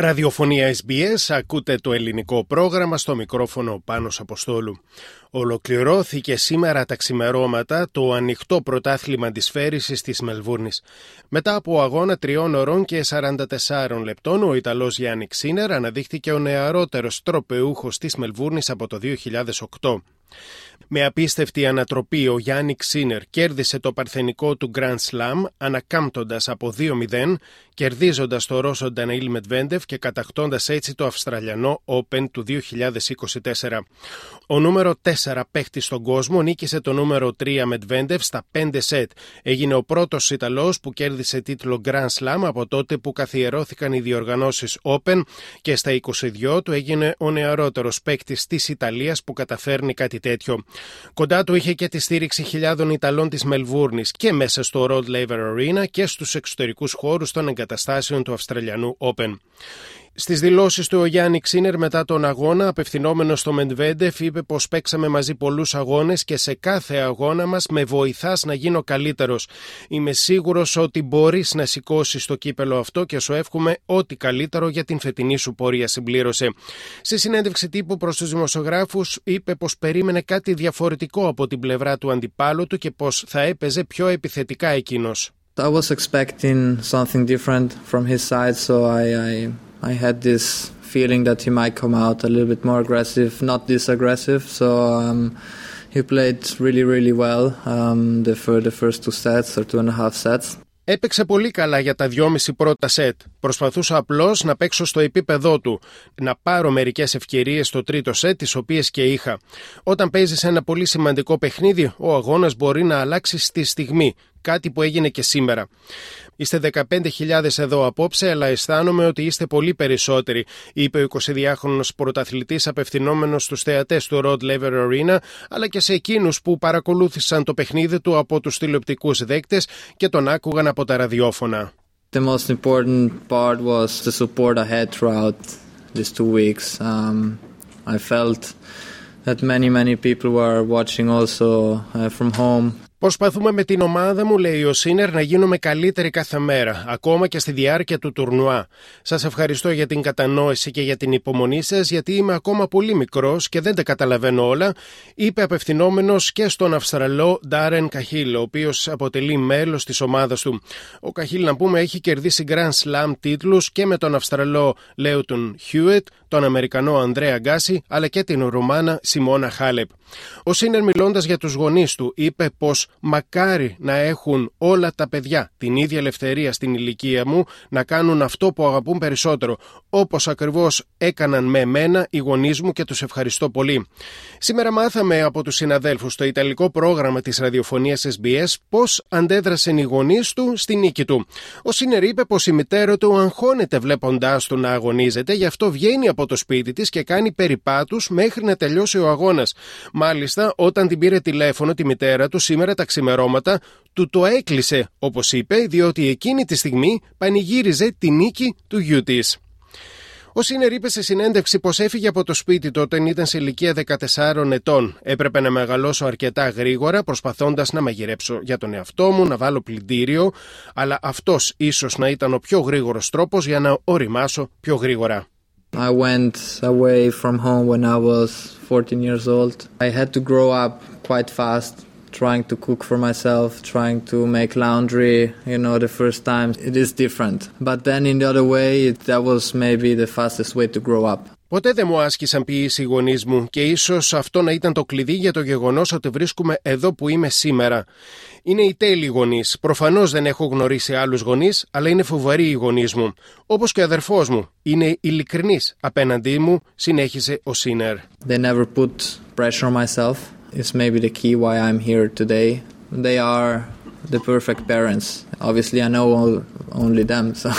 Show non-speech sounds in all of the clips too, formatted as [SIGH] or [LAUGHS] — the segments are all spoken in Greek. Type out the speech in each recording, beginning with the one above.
Ραδιοφωνία SBS, ακούτε το ελληνικό πρόγραμμα στο μικρόφωνο Πάνος Αποστόλου. Ολοκληρώθηκε σήμερα τα ξημερώματα το ανοιχτό πρωτάθλημα της φέρησης της Μελβούρνης. Μετά από αγώνα τριών ωρών και 44 λεπτών, ο Ιταλός Γιάννη Ξίνερ αναδείχθηκε ο νεαρότερος τροπεούχος της Μελβούρνης από το 2008. Με απίστευτη ανατροπή ο Γιάννη Ξίνερ κέρδισε το παρθενικό του Grand Slam ανακάμπτοντας από 2-0, κερδίζοντας το Ρώσο Νταναήλ Μετβέντεφ και κατακτώντας έτσι το Αυστραλιανό Open του 2024. Ο νούμερο 4 παίχτη στον κόσμο νίκησε το νούμερο 3 Μετβέντεφ στα 5 σετ. Έγινε ο πρώτος Ιταλός που κέρδισε τίτλο Grand Slam από τότε που καθιερώθηκαν οι διοργανώσεις Open και στα 22 του έγινε ο νεαρότερος παίκτης της Ιταλίας που καταφέρνει κάτι τέτοιο. Κοντά του είχε και τη στήριξη χιλιάδων Ιταλών της Μελβούρνης και μέσα στο Rod Laver Arena και στους εξωτερικούς χώρους των εγκαταστάσεων του Αυστραλιανού Open. Στις δηλώσεις του ο Γιάννη Ξίνερ μετά τον αγώνα, απευθυνόμενος στο Μεντβέντεφ, είπε πως παίξαμε μαζί πολλούς αγώνες και σε κάθε αγώνα μας με βοηθάς να γίνω καλύτερος. Είμαι σίγουρος ότι μπορείς να σηκώσεις το κύπελο αυτό και σου εύχομαι ό,τι καλύτερο για την φετινή σου πορεία, συμπλήρωσε. Στη συνέντευξη τύπου προς τους δημοσιογράφους, είπε πως περίμενε κάτι διαφορετικό από την πλευρά του αντιπάλου του και πως θα έπαιζε πιο επιθετικά εκείνος. I was expecting something different from his side, so I, I I had this feeling that he might come out a little bit more aggressive, not this aggressive. So um, he played really, really well um, the, for the first two sets or two and a half sets. Έπαιξε πολύ καλά για τα δυόμιση πρώτα σετ. Προσπαθούσα απλώς να παίξω στο επίπεδό του, να πάρω μερικές ευκαιρίες στο τρίτο σετ, τις οποίες και είχα. Όταν παίζεις ένα πολύ σημαντικό παιχνίδι, ο αγώνας μπορεί να αλλάξει στη στιγμή, κάτι που έγινε και σήμερα. Είστε 15.000 εδώ απόψε, αλλά αισθάνομαι ότι είστε πολύ περισσότεροι, είπε ο 22χρονο πρωταθλητής απευθυνόμενος στους θεατές του Rod Laver Arena, αλλά και σε εκείνους που παρακολούθησαν το παιχνίδι του από τους τηλεοπτικούς δέκτες και τον άκουγαν από τα ραδιόφωνα. The most important part was the support I had throughout these two weeks. Um, I felt that many, many people were watching also uh, from home. Προσπαθούμε με την ομάδα μου, λέει ο Σίνερ, να γίνουμε καλύτεροι κάθε μέρα, ακόμα και στη διάρκεια του τουρνουά. Σας ευχαριστώ για την κατανόηση και για την υπομονή σας, γιατί είμαι ακόμα πολύ μικρός και δεν τα καταλαβαίνω όλα, είπε απευθυνόμενος και στον Αυστραλό Ντάρεν Καχίλ, ο οποίος αποτελεί μέλος της ομάδας του. Ο Καχίλ, να πούμε, έχει κερδίσει Grand Slam τίτλους και με τον Αυστραλό Λέιτον Χιούιτ, τον Αμερικανό Αντρέ Άγκασι, αλλά και την Ρουμάνα Σιμώνα Χάλεπ. Ο Σίνερ, μιλώντας για τους γονείς του, είπε πως μακάρι να έχουν όλα τα παιδιά την ίδια ελευθερία στην ηλικία μου να κάνουν αυτό που αγαπούν περισσότερο, όπως ακριβώς έκαναν με εμένα οι γονείς μου και τους ευχαριστώ πολύ. Σήμερα μάθαμε από τους συναδέλφους στο Ιταλικό πρόγραμμα της ραδιοφωνίας SBS πώς αντέδρασαν οι γονείς του στη νίκη του. Ο Σίνερ είπε πως η μητέρα του αγχώνεται βλέποντάς του να αγωνίζεται, γι' αυτό βγαίνει από το σπίτι της και κάνει περιπάτους μέχρι να τελειώσει ο αγώνας. Μάλιστα, όταν την πήρε τηλέφωνο τη μητέρα του σήμερα τα ξημερώματα, του το έκλεισε, όπως είπε, διότι εκείνη τη στιγμή πανηγύριζε τη νίκη του γιού της. Ο Σίνερ είπε σε συνέντευξη πως έφυγε από το σπίτι του όταν ήταν σε ηλικία 14 ετών. Έπρεπε να μεγαλώσω αρκετά γρήγορα, προσπαθώντας να μαγειρέψω για τον εαυτό μου, να βάλω πλυντήριο, αλλά αυτός ίσως να ήταν ο πιο γρήγορος τρόπος για να οριμάσω πιο γρήγορα. I went away from home when I was 14 years old. I had to grow up quite fast, trying to cook for myself, trying to make laundry. You know, the first time it is different. But then in the other way, it, that was maybe the fastest way to grow up. Ποτέ δεν μου άσκησαν ποιήση οι γονείς μου και ίσως αυτό να ήταν το κλειδί για το γεγονός ότι βρίσκομαι εδώ που είμαι σήμερα. Είναι οι τέλειοι γονείς. Προφανώς δεν έχω γνωρίσει άλλους γονείς, αλλά είναι φοβεροί οι γονείς μου. Όπως και ο αδερφός μου. Είναι ειλικρινής απέναντί μου, συνέχισε ο Σίνερ. They never put pressure on myself. It's maybe the key why I'm here today. They are the perfect parents. Obviously, I know only them, [LAUGHS] so,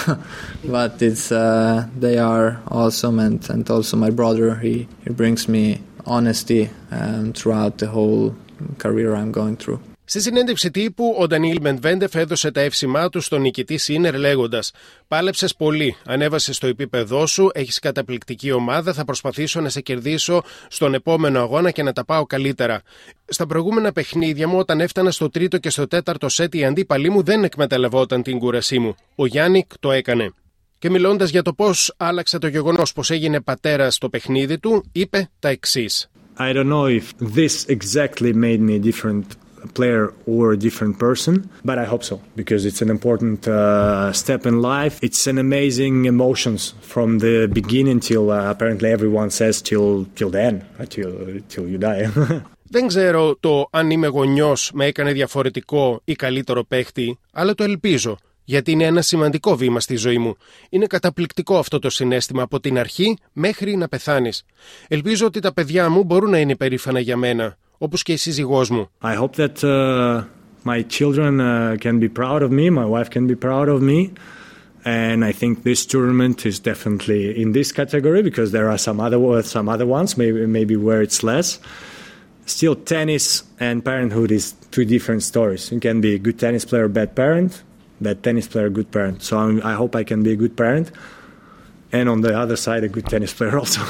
but it's uh, they are awesome, and, and also my brother. He, he brings me honesty um, throughout the whole career I'm going through. Στη συνέντευξη τύπου, ο Ντανίλ Μεντβέντεφ έδωσε τα εύσημά του στον νικητή Σίνερ λέγοντας: Πάλεψες πολύ, ανέβασες στο επίπεδό σου, έχεις καταπληκτική ομάδα, θα προσπαθήσω να σε κερδίσω στον επόμενο αγώνα και να τα πάω καλύτερα. Στα προηγούμενα παιχνίδια μου, όταν έφτανα στο τρίτο και στο τέταρτο σετ, η αντίπαλή μου δεν εκμεταλλευόταν την κούρασή μου. Ο Γιάννικ το έκανε. Και μιλώντας για το πώς άλλαξε το γεγονός πω έγινε πατέρας στο παιχνίδι του, είπε τα εξής. I don't know if this exactly made me different player or a different person, but I hope so because it's an important uh, step in life. It's an amazing emotions from the beginning till uh, apparently everyone says till till the end, till till you die. [LAUGHS] Δεν ξέρω το αν είμαι γονιός με έκανε διαφορετικό ή καλύτερο παίχτη, αλλά το ελπίζω, γιατί είναι ένα σημαντικό βήμα στη ζωή μου. Είναι καταπληκτικό αυτό το συνέστημα από την αρχή μέχρι να πεθάνεις. Ελπίζω ότι τα παιδιά μου μπορούν να είναι περήφανα για μένα, όπως και η σύζυγός μου. I hope that uh, my children uh, can be proud of me, my wife can be proud of me. And I think this tournament is definitely in this category because there are some other some other ones maybe maybe where it's less. Still, tennis and parenthood is two different stories. You can be a good tennis player, bad parent. Bad tennis player, good parent. So I'm, I hope I can be a good parent, and on the other side, a good tennis player also. [LAUGHS]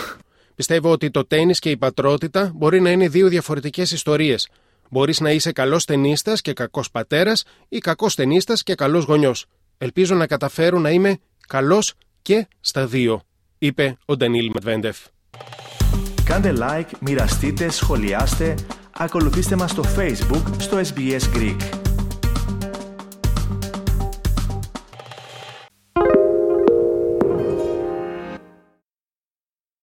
Πιστεύω ότι το τέννις και η πατρότητα μπορεί να είναι δύο διαφορετικές ιστορίες. Μπορείς να είσαι καλός ταινίστας και κακός πατέρας ή κακός ταινίστας και καλός γονιός. Ελπίζω να καταφέρω να είμαι καλός και στα δύο, είπε ο Ντανίλ Μετβέντεφ. Κάντε like, μοιραστείτε, σχολιάστε, ακολουθήστε μας στο Facebook στο SBS Greek.